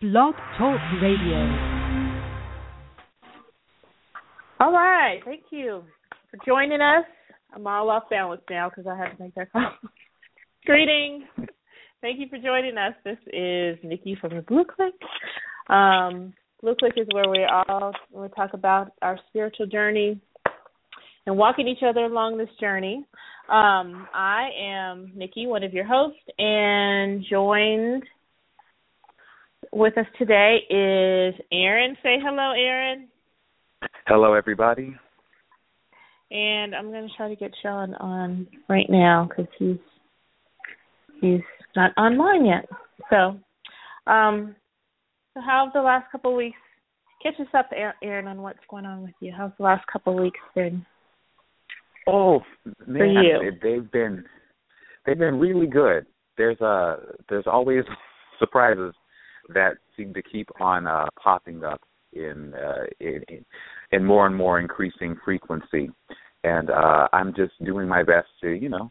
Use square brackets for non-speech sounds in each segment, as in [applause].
Blog Talk Radio. All right. Thank you for joining us. I'm all off balance now because I had to make that call. [laughs] Greetings. Thank you for joining us. This is Nikki from the Blue Click. Um, Blue Click is where we all we talk about our spiritual journey and walking each other along this journey. Um, I am Nikki, one of your hosts, and joined with us today is Aaron. Say hello, Aaron. Hello, everybody. And I'm going to try to get Sean on right now because he's he's not online yet. So, um, so how have the last couple of weeks? Catch us up, Aaron, on what's going on with you. How's the last couple of weeks been? Oh man, they've been they've been really good. There's uh there's always [laughs] surprises that seem to keep on uh popping up in uh in, in in more and more increasing frequency. And uh I'm just doing my best to, you know,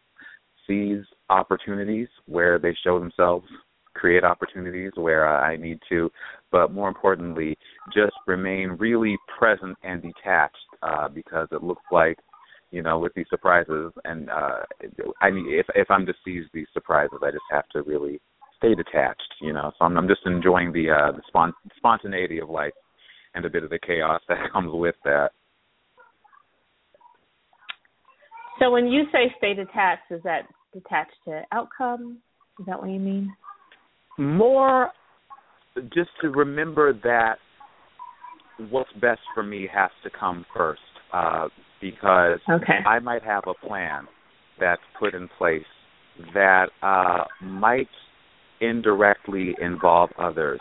seize opportunities where they show themselves, create opportunities where I need to, but more importantly, just remain really present and detached uh, because it looks like, you know, with these surprises, and uh, I mean, if if I'm to seize these surprises, I just have to really stay detached, you know. So I'm, I'm just enjoying the uh, the spont- spontaneity of life and a bit of the chaos that [laughs] comes with that. So when you say stay detached, is that detached to outcome? Is that what you mean? More just to remember that what's best for me has to come first. Uh, because Okay. I might have a plan that's put in place that uh, might indirectly involve others.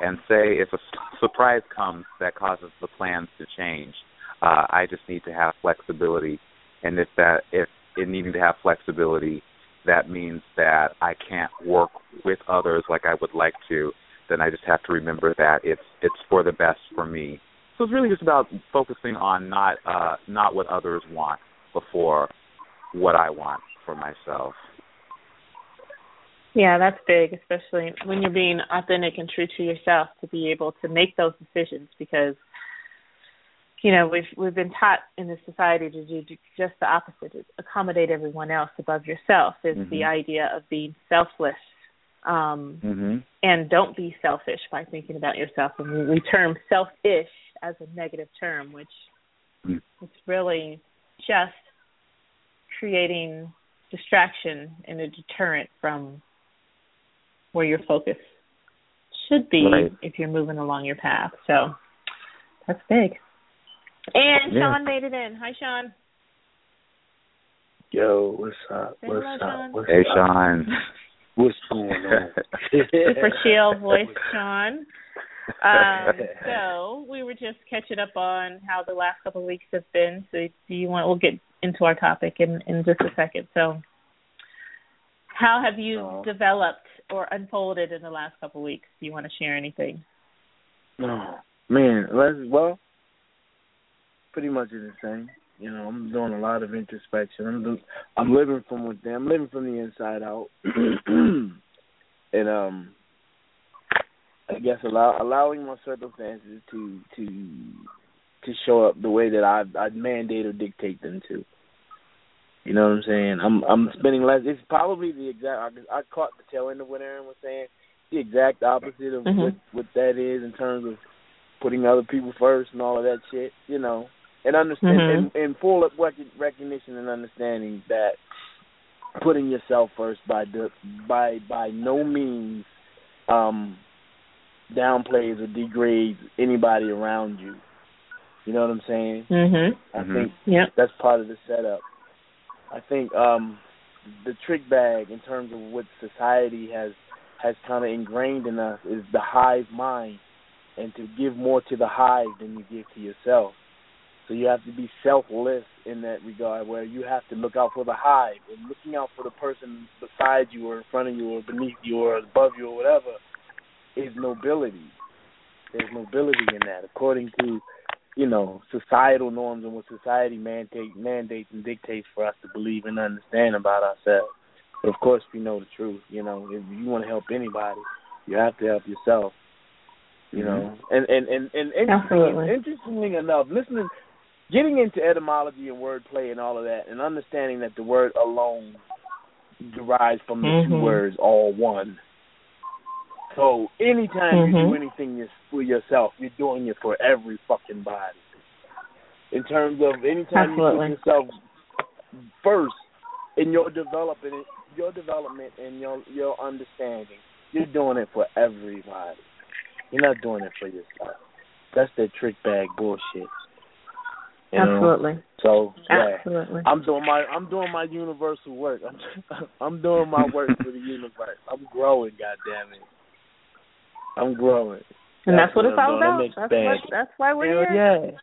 And say if a surprise comes that causes the plans to change, uh, I just need to have flexibility. And if that if in needing to have flexibility, that means that I can't work with others like I would like to, then I just have to remember that it's it's for the best for me. So it's really just about focusing on not uh not what others want before what I want for myself. Yeah, that's big, especially when you're being authentic and true to yourself to be able to make those decisions because you know, we've we've been taught in this society to do just the opposite, to accommodate everyone else above yourself is Mhm. the idea of being selfless. Um Mhm. and don't be selfish by thinking about yourself. And we, we term selfish as a negative term, which Mm. it's really just creating distraction and a deterrent from where your focus should be Right. if you're moving along your path. So that's big. And Yeah. Sean made it in. Hi, Sean. Yo, what's up? Say What's hello, up? Sean. What's Hey up? Sean. [laughs] What's going on? Super [laughs] chill voice, Sean. Um, [laughs] so we were just catching up on how the last couple of weeks have been. So do you want? We'll get into our topic in in just a second. So, how have you Uh, developed or unfolded in the last couple of weeks? Do you want to share anything? Oh, man, well, pretty much the same. You know, I'm doing a lot of introspection. I'm I'm living from within. I'm living from the inside out, [clears throat] and um, I guess allow allowing my circumstances to to to show up the way that I I mandate or dictate them to. You know what I'm saying? I'm I'm spending less. It's probably the exact. I, I caught the tail end of what Aaron was saying. The exact opposite of Mhm. what what that is in terms of putting other people first and all of that shit. You know, and understand Mhm. and, and full rec- recognition and understanding that putting yourself first by the by by no means um downplays or degrades anybody around you. You know what I'm saying? Mhm. I Mhm. think Yep. that's part of the setup. I think um the trick bag in terms of what society has has kind of ingrained in us is the hive mind and to give more to the hive than you give to yourself. So you have to be selfless in that regard where you have to look out for the hive and looking out for the person beside you or in front of you or beneath you or above you or whatever is nobility. There's nobility in that according to you know, societal norms and what society mandate mandates and dictates for us to believe and understand about ourselves. But of course we know the truth, you know, if you want to help anybody, you have to help yourself. You know, and and and and interestingly, interestingly enough, listening, getting into etymology and wordplay and all of that, and understanding that the word alone derives from the Mhm. two words all one. So anytime you Mhm. do anything you- for yourself, you're doing it for every fucking body. In terms of anytime Absolutely. you put yourself first in your development, your development and your your understanding, you're doing it for everybody. You're not doing it for yourself. That's that trick bag bullshit. You know? Absolutely. So yeah, Absolutely. I'm doing my I'm doing my universal work. I'm [laughs] I'm doing my work for the universe. I'm growing, goddamn it. I'm growing. And that's what it's all about. That's, expanding. what, that's why we're Hell here. yeah.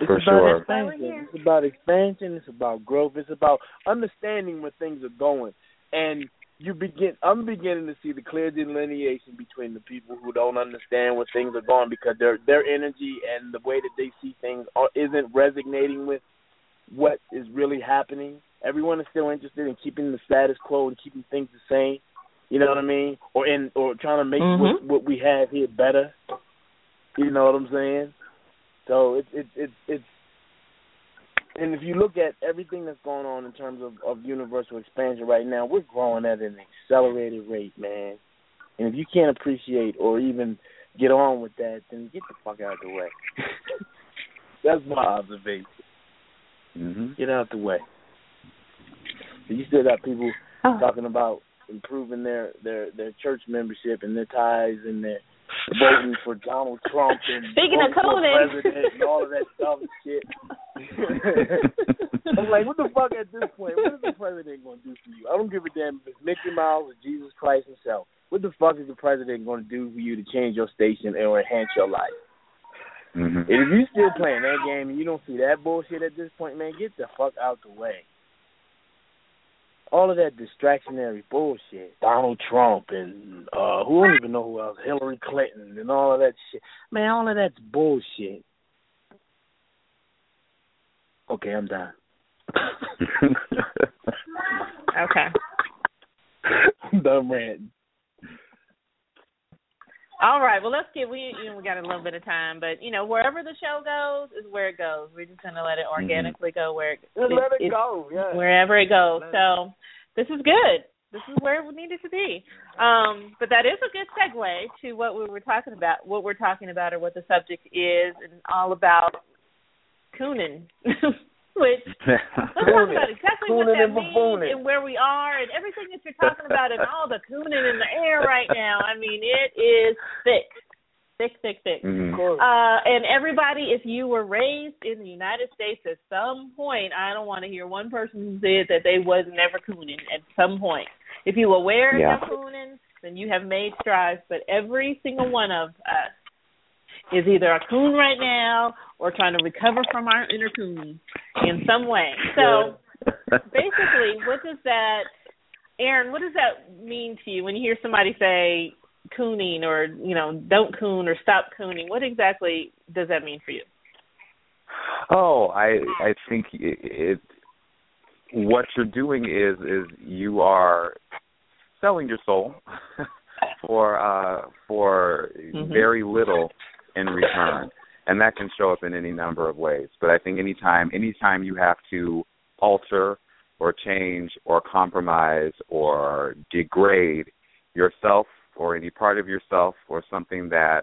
It's For about sure. expansion. That's why we're It's about expansion. It's about growth. It's about understanding where things are going. And you begin. I'm beginning to see the clear delineation between the people who don't understand where things are going because their their energy and the way that they see things are, isn't resonating with what is really happening. Everyone is still interested in keeping the status quo and keeping things the same. You know what I mean? Or in or trying to make what, Mhm. what we have here better. You know what I'm saying? So it's it's it's it's and if you look at everything that's going on in terms of, of universal expansion right now, we're growing at an accelerated rate, man. And if you can't appreciate or even get on with that, then get the fuck out of the way. [laughs] that's my observation. Mhm. Get out the way. You still got people Oh. talking about improving their their their church membership and their ties and their voting for Donald Trump and Speaking of voting for COVID. president and all of that dumb shit. [laughs] I'm like, what the fuck at this point? What is the president going to do for you? I don't give a damn if it's Mickey Mouse or Jesus Christ himself. What the fuck is the president going to do for you to change your station or enhance your life? Mhm. If you still playing that game and you don't see that bullshit at this point, man, get the fuck out the way. All of that distractionary bullshit. Donald Trump and uh who don't even know who else, Hillary Clinton and all of that shit. Man, all of that's bullshit. Okay, I'm done. [laughs] Okay. [laughs] I'm done ranting. All right. Well, let's get we you know we got a little bit of time, but you know wherever the show goes is where it goes. We're just gonna let it organically go where it, Just let it it- go, yeah. wherever it goes. Let So this is good. This is where we needed to be. Um, but that is a good segue to what we were talking about, what we're talking about, or what the subject is, and all about cooning. [laughs] Which [laughs] let's talk about exactly what that and means buffooning. and where we are and everything that you're talking about and all the cooning in the air right now. I mean, it is thick, thick, thick, thick. Mhm. Uh, and everybody, if you were raised in the United States at some point, I don't want to hear one person who said that they was never cooning at some point. If you were aware Yeah. of cooning, then you have made strides. But every single one of us is either a coon right now or trying to recover from our inner coon in some way. So [laughs] basically, what does that, Aaron? What does that mean to you when you hear somebody say cooning or you know don't coon or stop cooning? What exactly does that mean for you? Oh, I I think it, it what you're doing is is you are selling your soul [laughs] for uh for Mhm. very little in return. And that can show up in any number of ways. But I think anytime anytime you have to alter or change or compromise or degrade yourself or any part of yourself or something that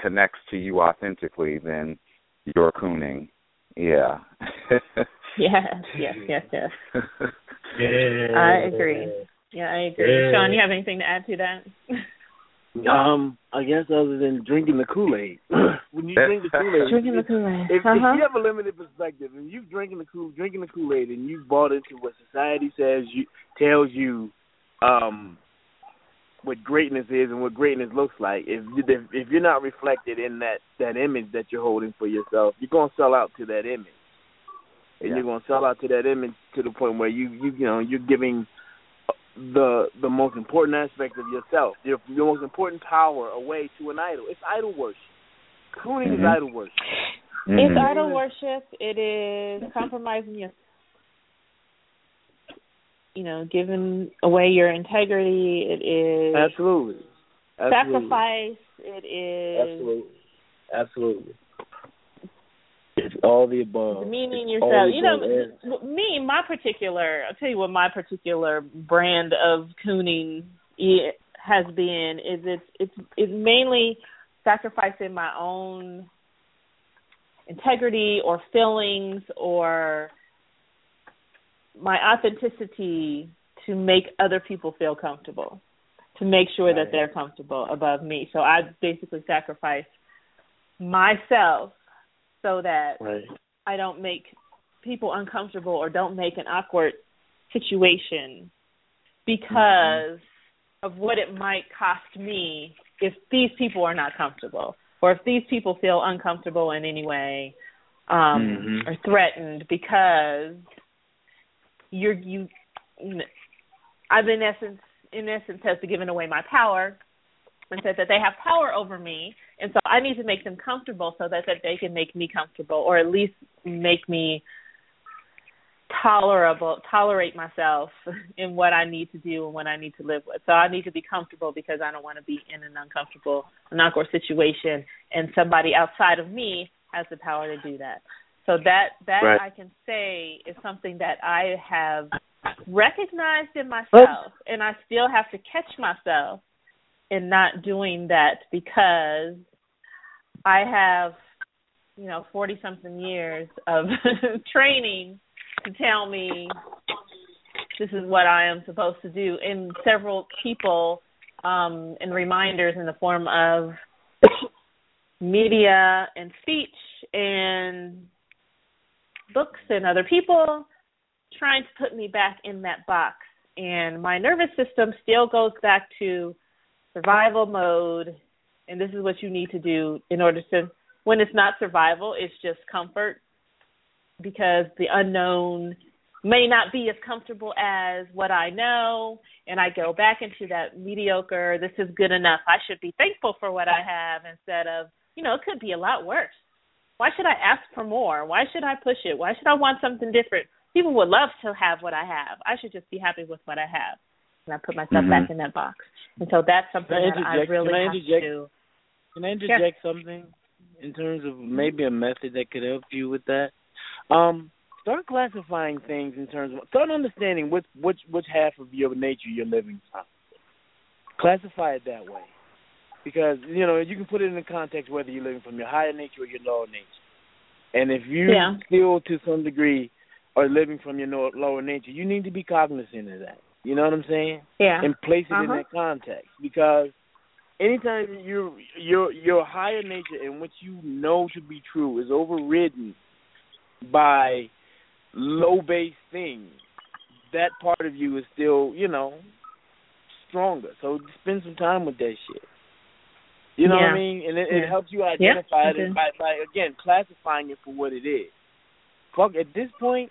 connects to you authentically, then you're cooning. Yeah. [laughs] Yes, yes, yes, yes. [laughs] Yeah. I agree. Yeah, I agree. Yeah. Sean, you have anything to add to that? [laughs] Um, I guess other than drinking the Kool Aid. [clears throat] when you drink the Kool Aid, [laughs] Drinking the Kool-Aid. If, uh-huh. if you have a limited perspective and you've drinking the Kool drinking the Kool Aid and you've bought into what society says you tells you um what greatness is and what greatness looks like, if if, if you're not reflected in that that image that you're holding for yourself, you're gonna sell out to that image, and Yeah. you're gonna sell out to that image to the point where you you you know you're giving the the most important aspect of yourself, your your most important power away to an idol. It's idol worship. Cooning is Mhm. idol worship. It's Mhm. idol worship. It is compromising your, you know, giving away your integrity. It is Absolutely. Absolutely. sacrifice. It is Absolutely. Absolutely. It's all the above. demeaning It's yourself. You know, above. me, my particular. I'll tell you what my particular brand of cooning has been is it's it's it's mainly sacrificing my own integrity or feelings or my authenticity to make other people feel comfortable, to make sure that they're comfortable above me. So I basically sacrifice myself so that Right. I don't make people uncomfortable or don't make an awkward situation because of what it might cost me if these people are not comfortable or if these people feel uncomfortable in any way um Mhm. or threatened because you're you I've in essence in essence has to given away my power and said that they have power over me and so I need to make them comfortable so that, that they can make me comfortable or at least make me tolerable tolerate myself [laughs] in what I need to do and what I need to live with. So I need to be comfortable because I don't want to be in an uncomfortable an awkward situation and somebody outside of me has the power to do that. So that that Right. I can say is something that I have recognized in myself and I still have to catch myself in not doing that because I have you know 40 something years of [laughs] training to tell me this is what I am supposed to do. And several people um and reminders in the form of media and speech and books and other people trying to put me back in that box. And my nervous system still goes back to survival mode and this is what you need to do in order to when it's not survival it's just comfort because the unknown may not be as comfortable as what I know and I go back into that mediocre this is good enough I should be thankful for what I have instead of you know it could be a lot worse. Why should I ask for more? Why should I push it? Why should I want something different? People would love to have what I have. I should just be happy with what I have and I put myself Mhm. back in that box and so that's something I that I really Can I have to Can I interject something in terms of maybe a method that could help you with that? Um, start classifying things in terms of start understanding which which which half of your nature you're living from. Classify it that way, because you know you can put it in the context whether you're living from your higher nature or your lower nature. And if you Yeah. still, to some degree, are living from your lower nature, you need to be cognizant of that. You know what I'm saying? yeah and place it in Uh-huh. that context because anytime you your your higher nature and what you know to be true is overridden by low base things, that part of you is still, you know, stronger. So spend some time with that shit. You know what I mean? And it, Yeah. it helps you identify I it by, by again classifying it for what it is. Fuck at this point,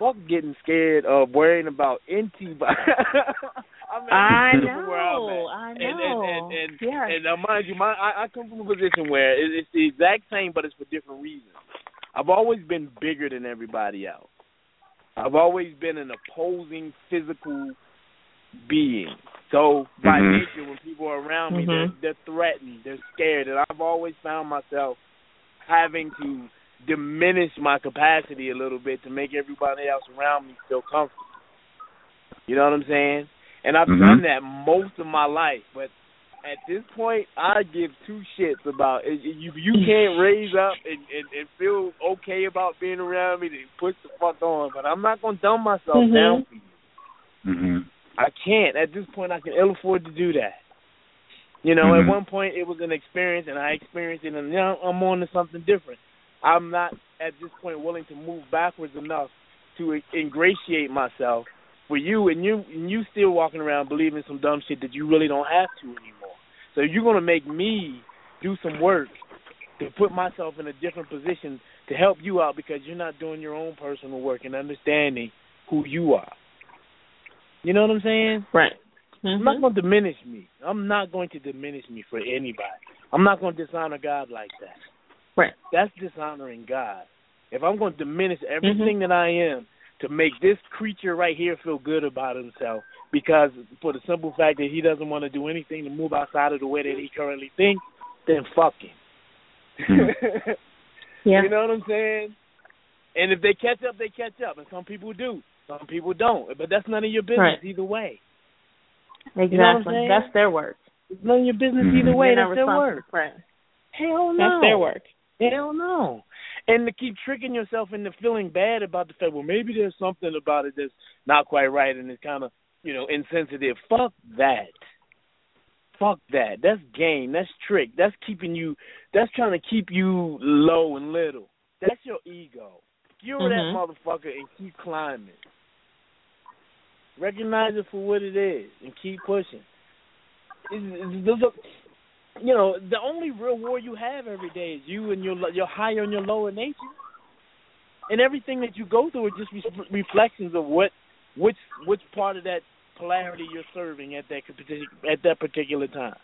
fuck getting scared of worrying about antibodies. [laughs] I, mean, I know where I'm at. I And and know and and, yeah and uh, mind you, my I, I come from a position where it, it's the exact same, but it's for different reasons. I've always been bigger than everybody else. I've always been an opposing physical being. So by Mhm. nature, when people are around me, Mhm. they're, they're threatened, they're scared, and I've always found myself having to diminish my capacity a little bit to make everybody else around me feel comfortable. You know what I'm saying? And I've Mhm. done that most of my life, but at this point, I give two shits about if you. You can't [laughs] raise up and, and and feel okay about being around me. Then push the fuck on. But I'm not gonna dumb myself Mhm. down for you. Mhm. I can't. At this point, I can ill afford to do that. You know, Mhm. at one point it was an experience, and I experienced it, and now I'm on to something different. I'm not at this point willing to move backwards enough to ingratiate myself for you, and you and you still walking around believing some dumb shit that you really don't have to anymore. So you're gonna make me do some work to put myself in a different position to help you out because you're not doing your own personal work and understanding who you are. You know what I'm saying? right I'm Mhm. not going to diminish me. I'm not going to diminish me for anybody. I'm not going to dishonor God like that. Right. That's dishonoring God. If I'm going to diminish everything that I am to make this creature right here feel good about himself because for the simple fact that he doesn't want to do anything to move outside of the way that he currently thinks, then fuck him. Hmm. [laughs] yeah. You know what I'm saying? And if they catch up, they catch up, and some people do. Some people don't, but that's none of your business right. either way. Exactly, you know that's their work. It's none of your business Mm-hmm. either way. You're That's their work. Right. Hell no. That's their work. Hell no. And to keep tricking yourself into feeling bad about the fact, well, maybe there's something about it that's not quite right and it's kind of, you know, insensitive. Fuck that. Fuck that. That's game. That's trick. That's keeping you. That's trying to keep you low and little. That's your ego. Cure Mhm. that motherfucker and keep climbing. Recognize it for what it is and keep pushing. It's, it's, are, you know, the only real war you have every day is you and your your higher and your lower nature. And everything that you go through is just re- reflections of what which which part of that polarity you're serving at that at that particular time.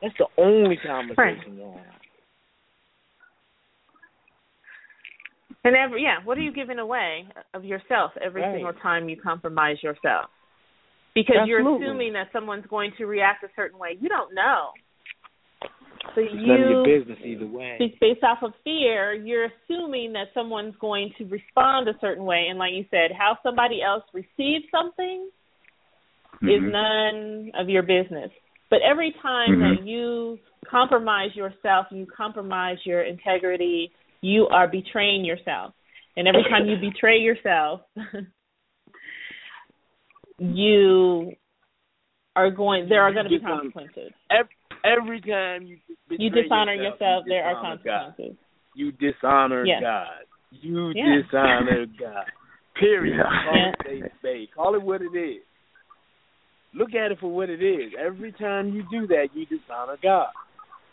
That's the only conversation you'll have. And every yeah, what are you giving away of yourself every Right. single time you compromise yourself? Because you're assuming that someone's going to react a certain way. You don't know. So It's none of you your business either way. be- based off of fear, you're assuming that someone's going to respond a certain way and like you said, how somebody else receives something is Mhm. none of your business. But every time Mhm. that you compromise yourself, you compromise your integrity, you are betraying yourself. And every time you betray yourself, [laughs] you are going there are going to be consequences. Every, every time you You dishonor yourself, yourself, you there are dishonor God. consequences. You dishonor Yes. God. You Yeah. dishonor [laughs] God. Period. Yeah. Call Yeah. it a spade. Call it what it is. Look at it for what it is. Every time you do that, you dishonor God.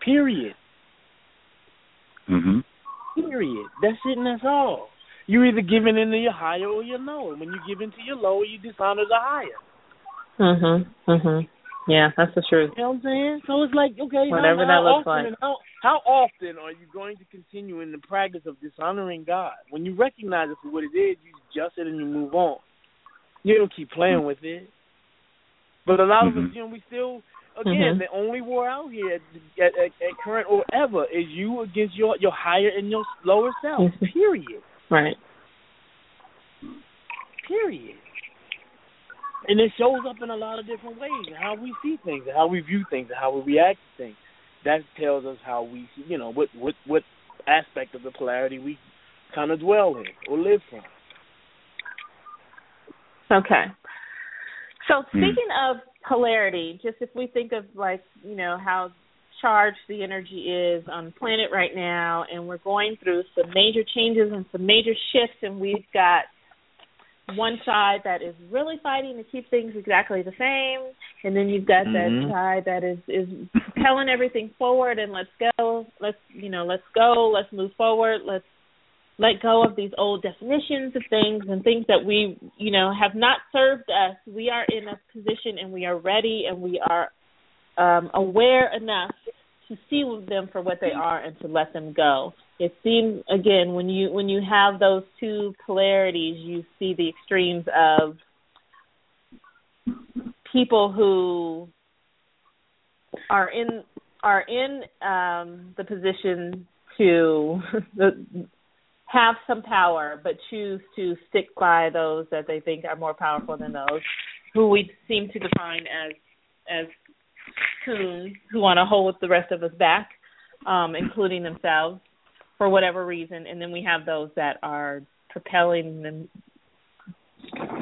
Period. Mhm. Period. That's it and that's all. You're either giving into your higher or your lower. When you give into your lower, you dishonor the higher. Mhm. Mhm. Yeah, that's the truth. You know what I'm saying? So it's like, okay, Whatever how, that looks often like. how how often are you going to continue in the practice of dishonoring God? When you recognize it for what it is, you adjust it and you move on. You don't keep playing with it. But a lot of Mhm. us, you know, we still again Mhm. the only war out here at, at, at, at current or ever is you against your your higher and your lower self. Mhm. Period. Right. Period. And it shows up in a lot of different ways, and how we see things, and how we view things, and how we react to things. That tells us how we, see, you know, what what what aspect of the polarity we kind of dwell in or live from. Okay. So Hmm. speaking of polarity, just if we think of like, you know, how charged the energy is on the planet right now and we're going through some major changes and some major shifts and we've got one side that is really fighting to keep things exactly the same and then you've got that Mhm. side that is is propelling everything forward and let's go let's you know let's go let's move forward let's let go of these old definitions of things and things that we you know have not served us we are in a position and we are ready and we are um aware enough to see them for what they are and to let them go. It seems again when you when you have those two polarities you see the extremes of people who are in are in um the position to [laughs] have some power but choose to stick by those that they think are more powerful than those who we seem to define as as who want to hold the rest of us back um including themselves for whatever reason. And then we have those that are propelling them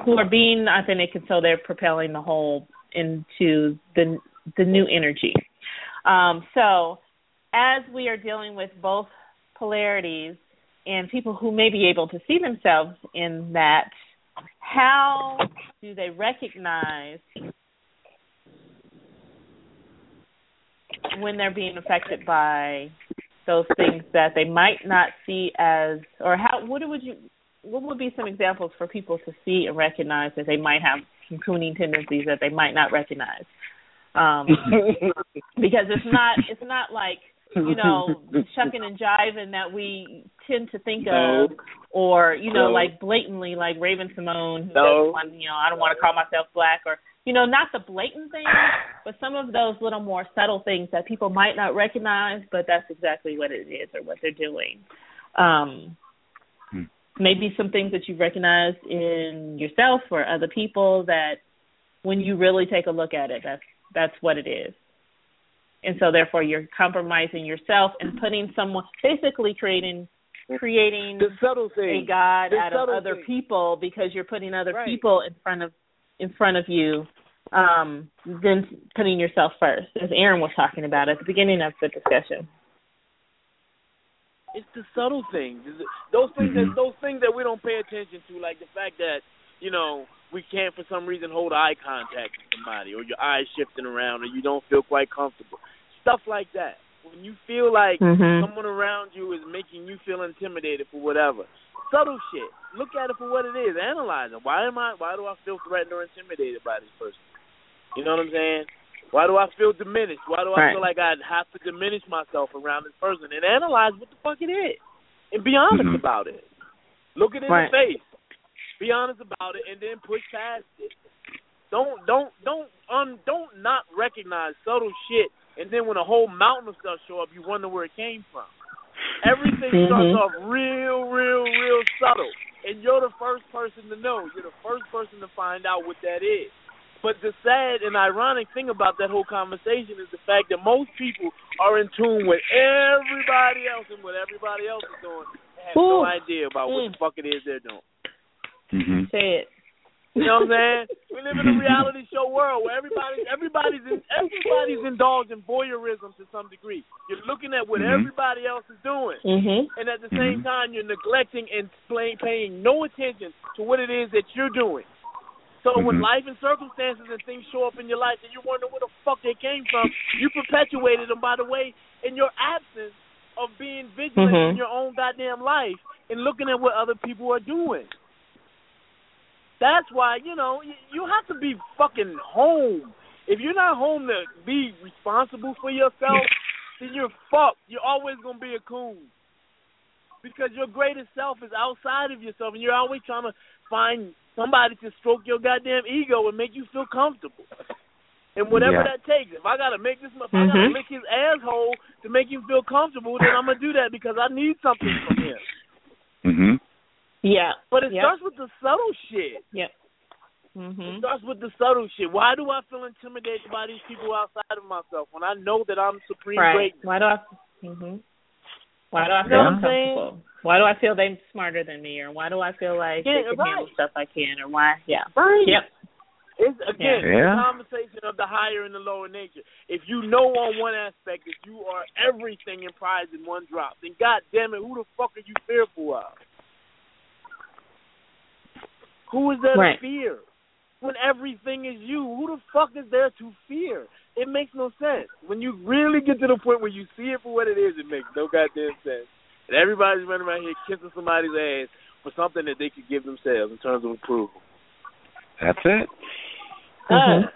who are being authentic and so they're propelling the whole into the the new energy. Um so as we are dealing with both polarities and people who may be able to see themselves in that how do they recognize when they're being affected by those things that they might not see as or how what would you what would be some examples for people to see and recognize that they might have some cooning tendencies that they might not recognize um [laughs] because it's not it's not like you know, [laughs] shucking and jiving that we tend to think No. of, or you know, No. like blatantly, like Raven-Symoné, who No. doesn't you know, I don't want to call myself black, or you know, not the blatant things, but some of those little more subtle things that people might not recognize, but that's exactly what it is or what they're doing. Um, Hmm. maybe some things that you recognize in yourself or other people that when you really take a look at it, that's that's what it is. And so therefore you're compromising yourself and putting someone basically creating creating The subtle a thing. god The out of other thing. people because you're putting other Right. people in front of in front of you um than putting yourself first as aaron was talking about at the beginning of the discussion It's the subtle things. Those things that Mhm. those things that we don't pay attention to, like the fact that you know we can't for some reason hold eye contact with somebody, or your eyes shifting around, or you don't feel quite comfortable. Stuff like that. When you feel like Mhm. someone around you is making you feel intimidated for whatever. Subtle shit. Look at it for what it is. Analyze it. Why am I? Why do I feel threatened or intimidated by this person? You know what I'm saying? Why do I feel diminished? Why do I Right. feel like I have to diminish myself around this person? And analyze what the fuck it is, and be honest Mhm. about it. Look it in Right. the face. Be honest about it, and then push past it. Don't don't don't um don't not recognize subtle shit, and then when a whole mountain of stuff show up, you wonder where it came from. Everything Mhm. starts off real, real, real subtle, and you're the first person to know. You're the first person to find out what that is. But the sad and ironic thing about that whole conversation is the fact that most people are in tune with everybody else and what everybody else is doing and have no idea about what Mm. the fuck it is they're doing. Mhm. say it You know what I'm saying? [laughs] We live in a reality show world where everybody everybody's in, everybody's indulged in voyeurism to some degree. You're looking at what Mhm. everybody else is doing, mhm and at the same Mhm. time you're neglecting and play, paying no attention to what it is that you're doing. So when Mhm. life and circumstances and things show up in your life and you wonder where the fuck they came from, you perpetuated them by the way in your absence of being vigilant Mhm. in your own goddamn life and looking at what other people are doing. That's why, you know, you, you have to be fucking home. If you're not home to be responsible for yourself, [laughs] then you're fucked. You're always going to be a coon. Because your greatest self is outside of yourself, and you're always trying to find somebody to stroke your goddamn ego and make you feel comfortable. And whatever Yeah. that takes. If I gotta make this, if I gotta make his asshole to make him feel comfortable, then I'm gonna do that because I need something from him. Mhm. yeah But it Yep. starts with the subtle shit. yep It mhm starts with the subtle shit. Why do I feel intimidated by these people outside of myself when I know that I'm supreme right greatness? why do i mhm why do i feel know what I'm uncomfortable why do i feel they're smarter than me or why do i feel like Yeah, they can right. handle stuff i can or why yeah Right. yep It's again Yeah. the conversation of the higher and the lower nature. If you know on one aspect that you are everything and prize in one drop, then god damn it, who the fuck are you fearful of? Who is there Right. to fear? When everything is you, who the fuck is there to fear? It makes no sense. When you really get to the point where you see it for what it is, it makes no goddamn sense. And everybody's running around here kissing somebody's ass for something that they could give themselves in terms of approval. That's it. Mhm.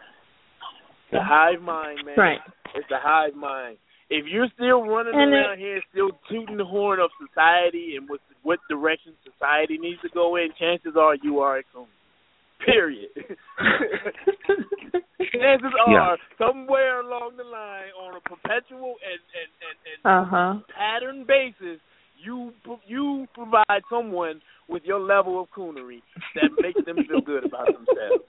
The hive mind, man. right It's the hive mind. If you're still running And it- around here, still tooting the horn of society and what what direction society needs to go in, chances are you are a coon. Period. [laughs] chances are Yeah. somewhere along the line, on a perpetual and and and, and uh-huh pattern basis, you you provide someone with your level of coonery that makes them feel good about themselves.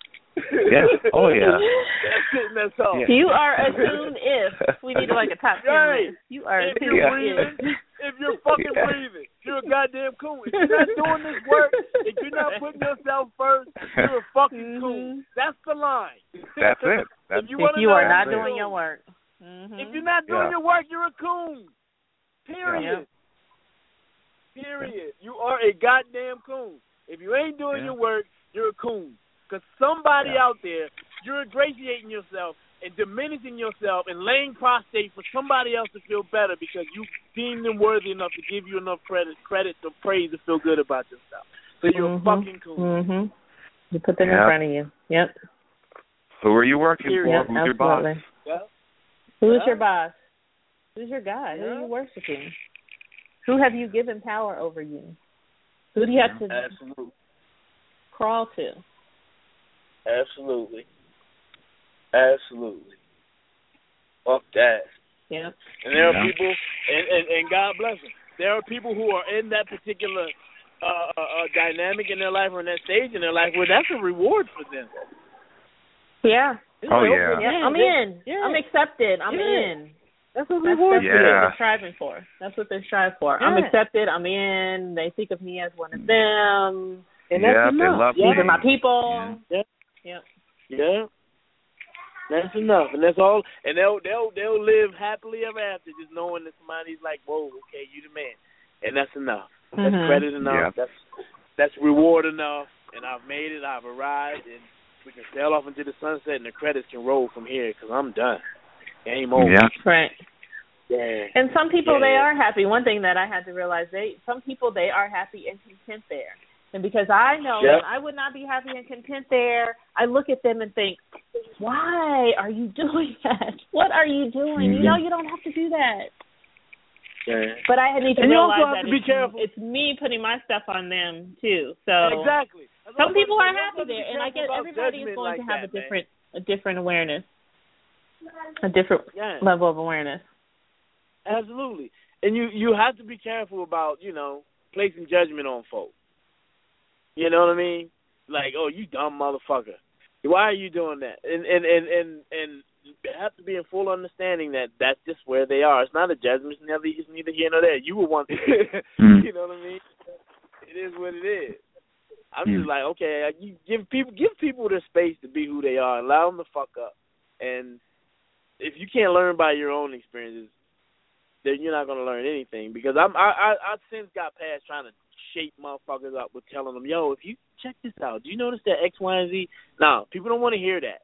Yes. Oh, yeah. [laughs] That's it. and That's all. Yeah. You are a coon if we need like a top ten Right. list. You are a If coon you're breathing, if. if you're fucking Yeah. breathing, you're a goddamn coon. If you're not doing this work, if you're not putting yourself first, you're a fucking coon. That's the line. That's it. That's If you, If you are not a doing coon. your work. Mhm. if you're not doing Yeah. your work, you're a coon. Period. Period. You are a goddamn coon. If you ain't doing Yeah. your work, you're a coon. Because somebody Yeah. out there, you're ingratiating yourself and diminishing yourself and laying prostrate for somebody else to feel better because you deem them worthy enough to give you enough credit, credit to praise to feel good about yourself. So you're Mhm. a fucking coon. Mhm. You put them in front of you. Yep. Who are you working Period. for? Yep. Who's your boss? Absolutely. Who's Yeah. your boss? Who's your God? Who are you worshiping? Who have you given power over you? Who do you have to Absolutely. crawl to? Absolutely. Absolutely. Fuck that. Yep. And there Yeah. are people, and, and and God bless them. There are people who are in that particular uh, uh, uh, dynamic in their life or in that stage in their life where that's a reward for them. Yeah. It's Oh, yeah. Yeah, I'm in. Yeah. I'm accepted. I'm Yeah. in. That's a That's, reward that's for what them. Yeah. they're striving for. That's what they strive for. I'm accepted. I'm in. They think of me as one of them. And Yeah, that's they enough. love yeah. These are my people. Yeah. Yep. Yeah. That's enough, and that's all. And they'll they'll they'll live happily ever after, just knowing that somebody's like, "Whoa, okay, you the man," and that's enough. That's Mhm. credit enough. Yeah. That's that's reward enough. And I've made it. I've arrived, and we can sail off into the sunset, and the credits can roll from here because I'm done. Game over. Yeah. Right. Yeah. And some people Yeah, they are happy. One thing that I had to realize they some people they are happy and content there. And because I know Yep. I would not be happy and content there, I look at them and think, Why are you [laughs] doing that? What are you doing? You Mhm. know you don't have to do that. Yeah. But I need to And you realize also have that to be it's, careful. it's me putting my stuff on them too. So Exactly. That's some people are happy have to be there and I guess everybody is going like to have that, a different a different awareness. A different Man. Yeah. level of awareness. Absolutely. And you you have to be careful about, you know, placing judgment on folks. You know what I mean? Like, oh, you dumb motherfucker. Why are you doing that? And and and and and you have to be in full understanding that that's just where they are. It's not a judgment. It's never it's neither here nor there. You were once, [laughs] Mm. you know what I mean? It is what it is. I'm Mm. just like, okay, you give people give people the space to be who they are. Allow them to fuck up. And if you can't learn by your own experiences, then you're not gonna learn anything. Because I'm I I, I since got past trying to shape motherfuckers up with telling them, yo, if you check this out, do you notice that X, Y, and Z? Now, people don't want to hear that.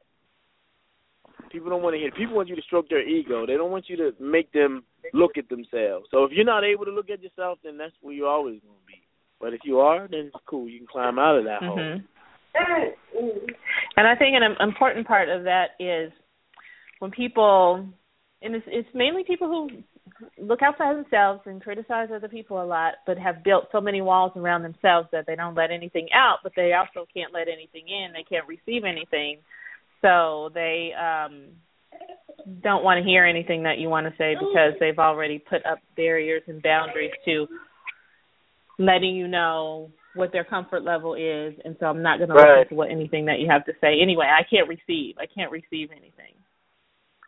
People don't want to hear. People want you to stroke their ego. They don't want you to make them look at themselves. So if you're not able to look at yourself, then that's where you're always going to be. But if you are, then it's cool. You can climb out of that hole. Mhm. And I think an important part of that is when people, and it's, it's mainly people who look outside themselves and criticize other people a lot, but have built so many walls around themselves that they don't let anything out, but they also can't let anything in. They can't receive anything, so they um don't want to hear anything that you want to say because they've already put up barriers and boundaries to letting you know what their comfort level is and so I'm not going to Right. listen to what anything that you have to say anyway. I can't receive. I can't receive anything.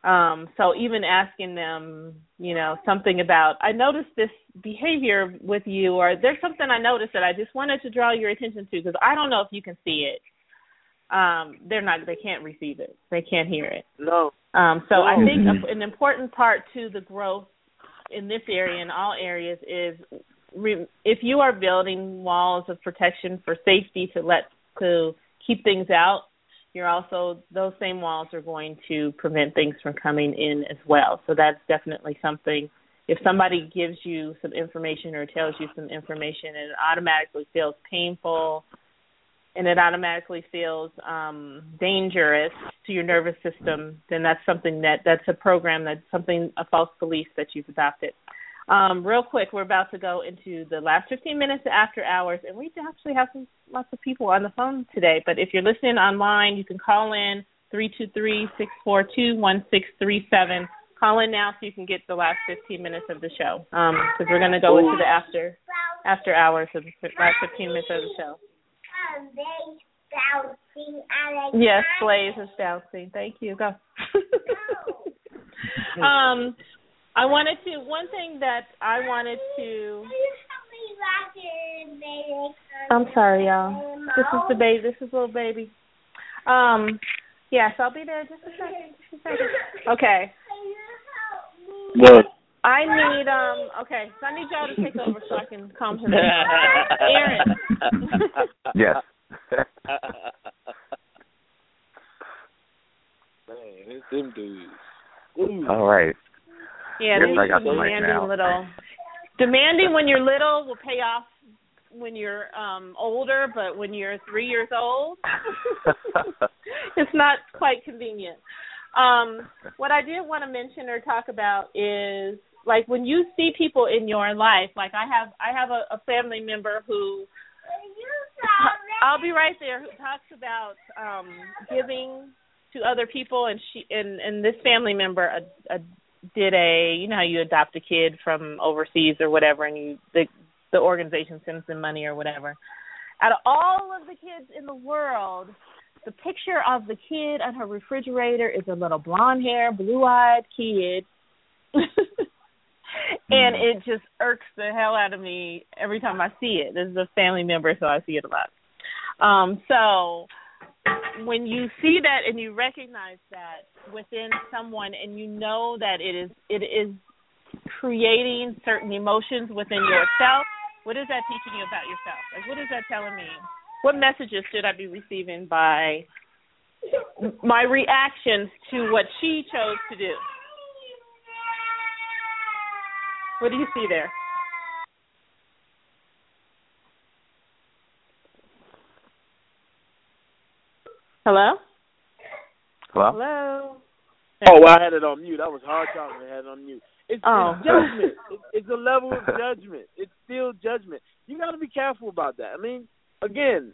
Um so even asking them, you know, something about I noticed this behavior with you or there's something I noticed that I just wanted to draw your attention to because I don't know if you can see it. Um they're not they can't receive it. They can't hear it. No. Um, so I think a, an important part to the growth in this area and all areas is re, if you are building walls of protection for safety to let to keep things out, you're also those same walls are going to prevent things from coming in as well. So that's definitely something. If somebody gives you some information or tells you some information and it automatically feels painful and it automatically feels um dangerous to your nervous system, then that's something that that's a program that's something a false belief that you've adopted. Um, real quick, we're about to go into the last 15 minutes after hours, and we actually have some lots of people on the phone today. But if you're listening online, you can call in three two three six four two one six three seven. Call in now so you can get the last 15 minutes of the show, because we're going to go into the after after hours of the last 15 minutes of the show. Yes, Blaze is bouncing. Thank you. Go. [laughs] um, I wanted to. One thing that I wanted to. I'm sorry, y'all. This is the baby. This is little baby. Um, yes, I'll be there just a second. Just a second. Okay. Good. I need um. Okay, so I need y'all to take over so I can calm him down. [laughs] Aaron. Yes. [laughs] Man, it's them dudes. Ooh. All right. Yeah, Yes, I got the mic demanding now. little. Demanding when you're little will pay off when you're um older, but when you're three years old, [laughs] it's not quite convenient. Um, what I did want to mention or talk about is like when you see people in your life, like I have I have a, a family member who I'll be right there who talks about um giving to other people and she and and this family member a, a did a you know how you adopt a kid from overseas or whatever and you the the organization sends them money or whatever. Out of all of the kids in the world, the picture of the kid on her refrigerator is a little blonde hair, blue eyed kid. [laughs] and Mm. it just irks the hell out of me every time I see it. This is a family member, so I see it a lot. Um, so when you see that and you recognize that within someone and you know that it is it is creating certain emotions within yourself, what is that teaching you about yourself? Like what is that telling me? What messages should I be receiving by my reactions to what she chose to do? What do you see there? Hello? Hello? Hello? Oh, well, I had it on mute. I was hard talking. I had it on mute. It's, Oh. it's judgment. [laughs] It's, it's a level of judgment. It's still judgment. You got to be careful about that. I mean, again,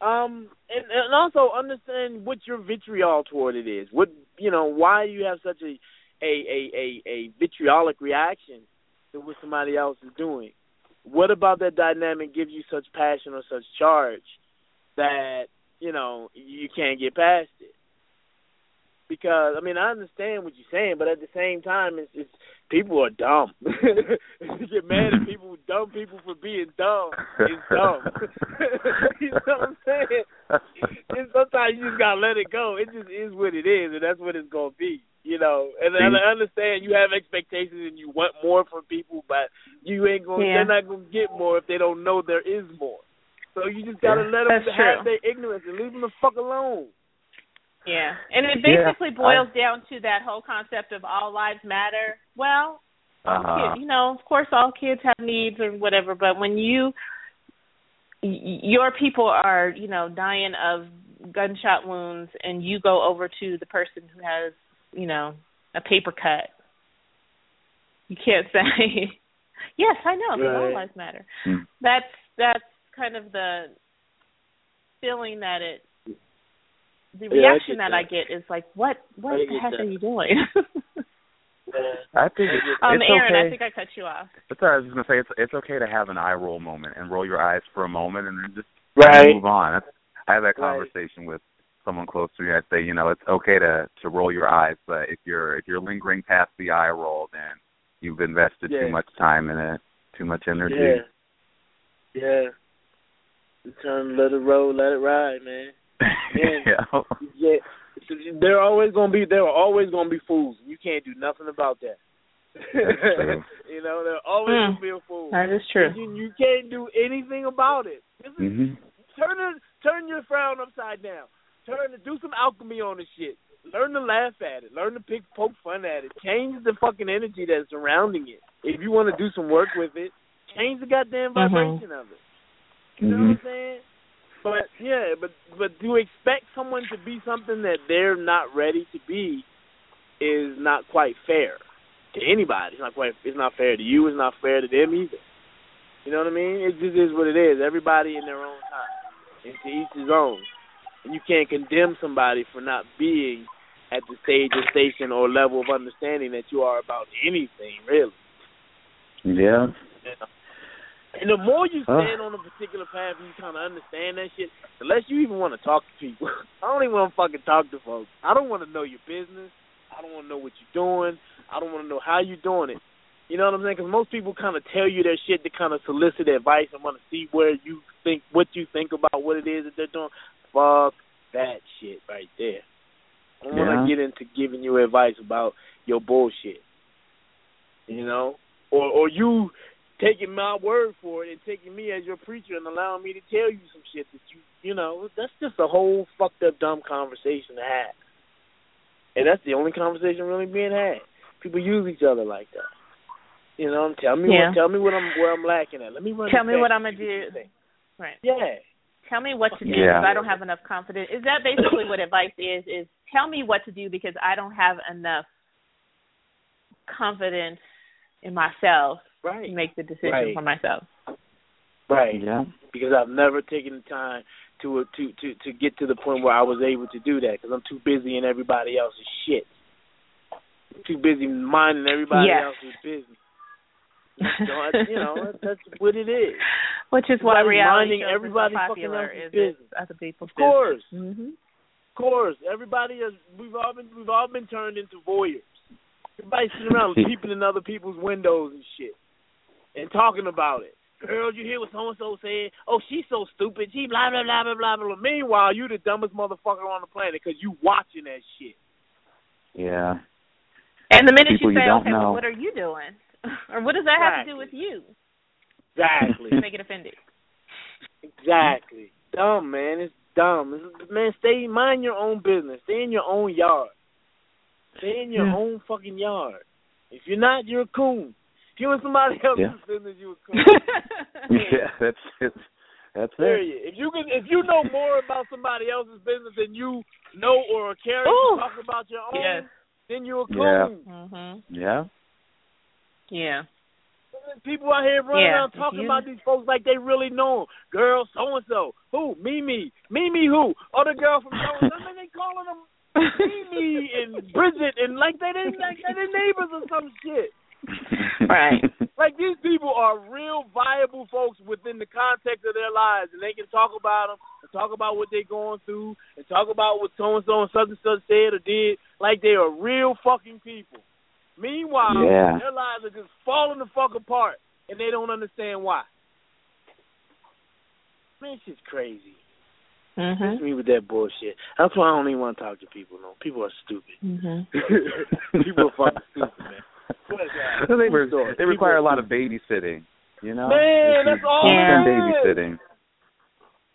um, and, and also understand what your vitriol toward it is. What you know, why you have such a a a a, a vitriolic reaction to what somebody else is doing. What about that dynamic gives you such passion or such charge that you know you can't get past it? because I mean I understand what you're saying, but at the same time, it's, it's people are dumb. [laughs] you get mad at people, dumb people for being dumb. It's dumb. [laughs] you know what I'm saying? And sometimes you just gotta let it go. It just is what it is, and that's what it's gonna be. You know, and, I understand you have expectations and you want more from people, but you ain't gonna. Yeah. They're not gonna get more if they don't know there is more. So you just gotta let them That's have true. their ignorance and leave them the fuck alone. Yeah. And it Yeah, basically boils down to that whole concept of all lives matter. Well, Uh-huh. kids, you know, of course all kids have needs or whatever, but when you your people are, you know, dying of gunshot wounds and you go over to the person who has, you know, a paper cut. You can't [laughs] say Yes, I know, because all Right. lives matter. Hmm. That's that's kind of the feeling that it the Yeah, I reaction get that I get is like, what what I the heck that. are you doing? [laughs] I think it's, um, it's Aaron, okay. I think I cut you off. That's what I was just gonna say. It's it's okay to have an eye roll moment and roll your eyes for a moment and then just Right. move on. That's, I have that Right. conversation with someone close to me. I'd say, you know, it's okay to to roll your eyes, but if you're if you're lingering past the eye roll, then you've invested Yeah. too much time in it, too much energy. Yeah. Yeah. You turn, let it roll, let it ride, man. [laughs] yeah. Yeah. There are always gonna be there are always gonna be fools. You can't do nothing about that. [laughs] true. you know, there are always Hmm. gonna be a fool. That is true. You, you can't do anything about it. This is, Mhm. turn it, turn your frown upside down. Turn to do some alchemy on the shit. Learn to laugh at it. Learn to pick poke fun at it. Change the fucking energy that's surrounding it. If you want to do some work with it, change the goddamn Mhm. vibration of it. You know what mm-hmm. I'm saying? But yeah, but but to expect someone to be something that they're not ready to be is not quite fair to anybody. It's not quite. It's not fair to you. It's not fair to them either. You know what I mean? It just is what it is. Everybody in their own time, and to each his own. And you can't condemn somebody for not being at the stage or station or level of understanding that you are about anything, really. Yeah. And the more you Huh. stand on a particular path and you kind of understand that shit, the less you even want to talk to people. [laughs] I don't even want to fucking talk to folks. I don't want to know your business. I don't want to know what you're doing. I don't want to know how you're doing it. You know what I'm saying? Because most people kind of tell you their shit to kind of solicit advice and want to see where you think, what you think about what it is that they're doing. Fuck that shit right there. I don't want to get into giving you advice about your bullshit. You know, or or you taking my word for it and taking me as your preacher and allowing me to tell you some shit that you you know that's just a whole fucked up dumb conversation to have. And that's the only conversation really being had. People use each other like that. You know, tell me Yeah. what tell me what I'm where I'm lacking at. Let me run. Tell me what I'm gonna you, see what do. Right. Yeah. Tell me what to do Yeah. because I don't have enough confidence. Is that basically what advice is? Is tell me what to do because I don't have enough confidence in myself right, to make the decision Right. for myself. right. Yeah. Because I've never taken the time to to to to get to the point where I was able to do that because I'm too busy in everybody else's shit. I'm too busy minding everybody Yes. else's business. You know, that's- you know, that's, that's what it is. Which is why Everybody reality minding shows everybody are so fucking popular else's is business. it's other people's Of course. hmm Of course, everybody is. We've all been we've all been turned into voyeurs. Everybody sitting around [laughs] peeping in other people's windows and shit, and talking about it. Girl, you hear what so and so said? Oh, she's so stupid. She blah blah blah blah blah blah. Meanwhile, you the dumbest motherfucker on the planet because you watching that shit. Yeah. And the minute People you you say, don't okay, know. well, what are you doing? [laughs] or what does that have to do with you? Exactly. You may get offended. exactly. Dumb man. It's dumb. It's, man, stay mind your own business. Stay in your own yard. Stay in your Yeah. own fucking yard. If you're not, you're a coon. If you're in somebody else's Yeah. business, you're a coon. [laughs] Yeah, that's it. That's it. Period. If you can, if you know more about somebody else's business than you know or care to talk about your own, Yes. then you're a Yeah. coon. mhm. Yeah. Yeah. People out here running Yeah, around talking you- about these folks like they really know 'em. Girl, so and so. Who? Mimi. Mimi who? Oh, the girl from so and so. They calling them Mimi and Bridget and like they didn't like they their neighbors or some shit. [laughs] Right. Like these people are real viable folks within the context of their lives, and they can talk about them and talk about what they're going through and talk about what so and so and such and such said or did. Like they are real fucking people. Meanwhile, Yeah. their lives are just falling the fuck apart, and they don't understand why. Man, it's just crazy. It's Mhm. me with that bullshit. That's why I don't even want to talk to people. No, people are stupid. Mhm. [laughs] people are fucking stupid, man. What is that? they, True re- story. they require are a lot of babysitting. You know. Man, that's all Yeah. It is. babysitting.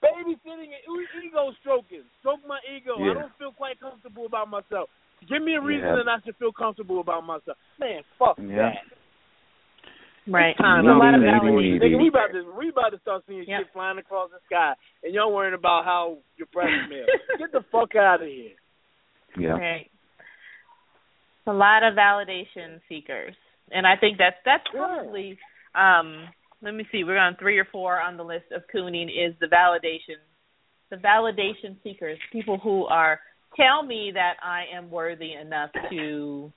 babysitting and ego stroking. Stroke my ego. I don't feel quite comfortable about myself. Give me a reason Yeah. that I should feel comfortable about myself. Man, fuck Yeah. that. Right. Time There's a Maybe, lot of maybe, validation. maybe. Nigga, we about to we about to start seeing Yep. shit flying across the sky, and y'all worrying about how your breath smells. Get the fuck out of here. Yeah. Right. It's a lot of validation seekers. And I think that's that's probably um let me see, we're on three or four on the list of cooning is the validation the validation seekers, people who are tell me that I am worthy enough to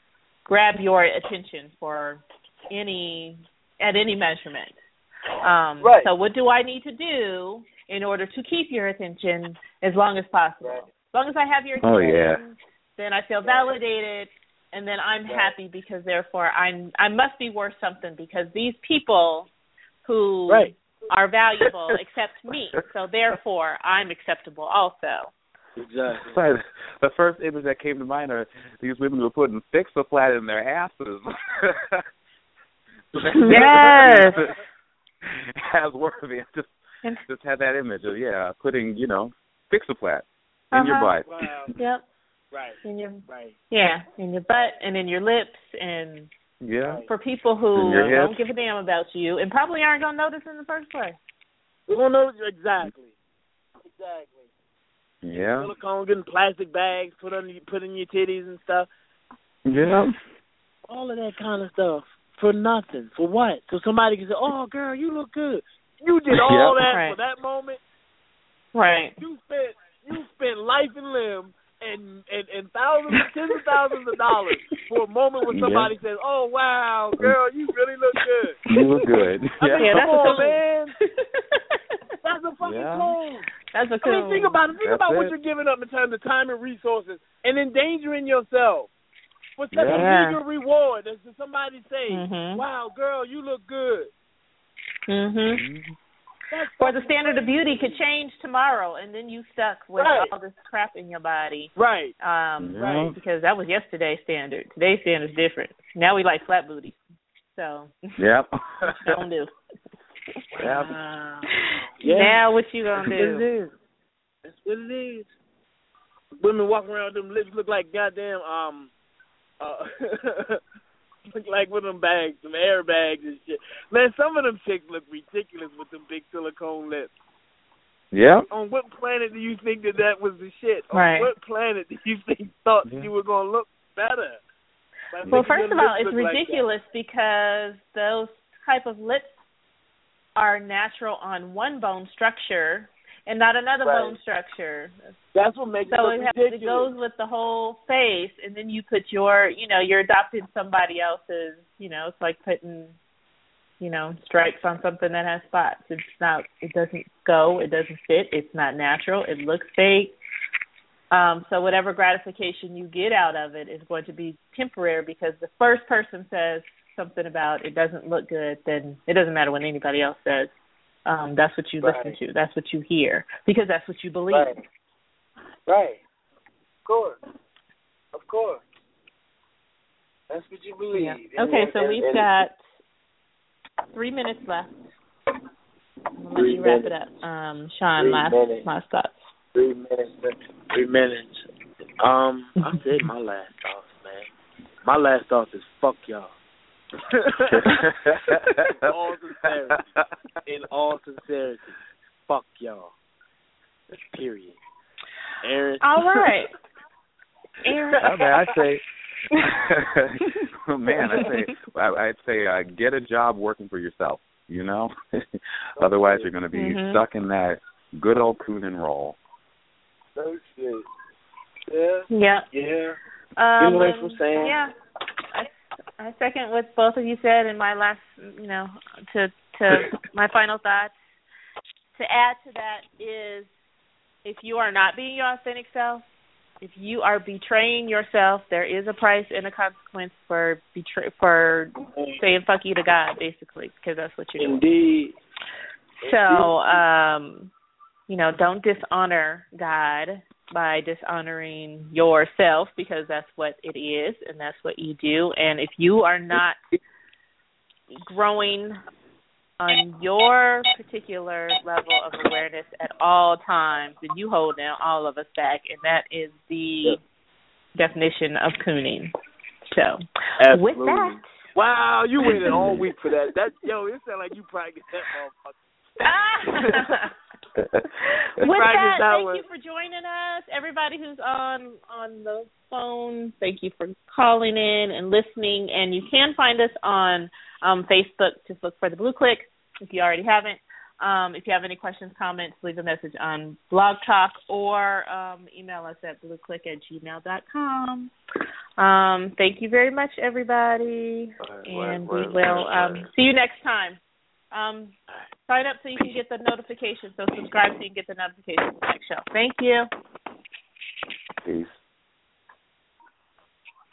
grab your attention for any at any measurement. Um Right. so what do I need to do in order to keep your attention as long as possible? Right. As long as I have your attention, Oh, yeah. then I feel validated and then I'm Right. happy because therefore I'm I must be worth something because these people who Right. are valuable [laughs] accept me. So therefore I'm acceptable also. Exactly. Sorry, the first image that came to mind are these women who are putting fix-a-flat in their asses. [laughs] Yes. [laughs] As worthy. Just And- just had that image of yeah, putting, you know, fix-a-flat in your Uh-huh. butt. Wow. Yep. Right. In your Right. yeah, in your butt and in your lips and Yeah. for people who don't give a damn about you and probably aren't gonna notice in the first place. We don't know exactly. Exactly. Yeah. Silicone, getting plastic bags put on you, put in your titties and stuff. Yeah. all of that kind of stuff for nothing. For what? So somebody can say, "Oh, girl, you look good." You did all Yep. that Right. for that moment. Right. You spent you spent life and limb and and and thousands, tens of thousands of dollars for a moment when Yeah. somebody says, "Oh, wow, girl, you really look good." You look good. I mean, yeah. come that's a on, cool. man. That's a fucking Yeah. cool. That's a I cool mean, think about it. Think That's about what you're giving up in terms of time and resources, and endangering yourself for such Yeah. a meager reward as to somebody say, Mhm. "Wow, girl, you look good." Mhm. That's Or the standard of beauty could change tomorrow, and then you stuck with Right. all this crap in your body. Right. Um, Yeah. Right. Because that was yesterday's standard. Today's standard's different. Now we like flat booties. So Yep. [laughs] don't do. Yep. Wow. Yeah. Now what you gonna what it do? is. That's what it is. Women walking around with them lips look like goddamn um uh [laughs] [laughs] look like with them bags, some airbags and shit. Man, some of them chicks look ridiculous with them big silicone lips. Yeah. On what planet do you think that that was the shit? On what planet do you think [laughs] thought Yeah. you were gonna look better well, first of all, it's ridiculous like because those type of lips are natural on one bone structure and not another right. bone structure. That's what makes so it, so it, has, it goes with the whole face, and then you put your, you know, you're adopting somebody else's. You know, it's like putting, you know, stripes on something that has spots. It's not. It doesn't go. It doesn't fit. It's not natural. It looks fake. Um, so whatever gratification you get out of it is going to be temporary because the first person says something about it doesn't look good, then it doesn't matter what anybody else says. Um, that's what you right. listen to. That's what you hear because that's what you believe. Right. Right. Of course. Of course. That's what you believe. Yeah. Okay, and, so and, we've and, got three minutes left. Let you wrap it up. Um, Sean, three last minutes. last thoughts. Three minutes. Three minutes. Um, I said my last thoughts, man. My last thoughts is fuck y'all. [laughs] all sincerity. In all sincerity. Fuck y'all. Period. Aaron. All right. [laughs] Aaron. I mean, I say, [laughs] man, I say, I, I'd say, uh, get a job working for yourself. You know, otherwise you're going to be mm-hmm. stuck in that good old coonin' role. No shit. Yeah. Yeah. Yeah. Um, you know what I'm saying? Yeah. I, second what both of you said, and my last, you know, to to my final thoughts. To add to that is, if you are not being your authentic self, if you are betraying yourself, there is a price and a consequence for betray for saying "fuck you" to God, basically, because that's what you're doing. Indeed. So, um, you know, don't dishonor God by dishonoring yourself because that's what it is and that's what you do. And if you are not growing on your particular level of awareness at all times, then you hold down all of us back, and that is the definition of cooning. So, Absolutely. with that, wow, you waited all week for that. That yo, it sounds like you practiced that motherfucker. [laughs] [laughs] With that, thank you for joining us. Everybody who's on on the phone, thank you for calling in and listening. And you can find us on um, Facebook. Just look for the Blue Click if you already haven't. Um, if you have any questions, comments, leave a message on Blog Talk or um, email us at blueclick at gmail.com. Um, thank you very much, everybody. Right, and right, we will right, um, see you next time. Sign up so you can get the notification. So subscribe so you can get the notification for the next show. Thank you. Peace.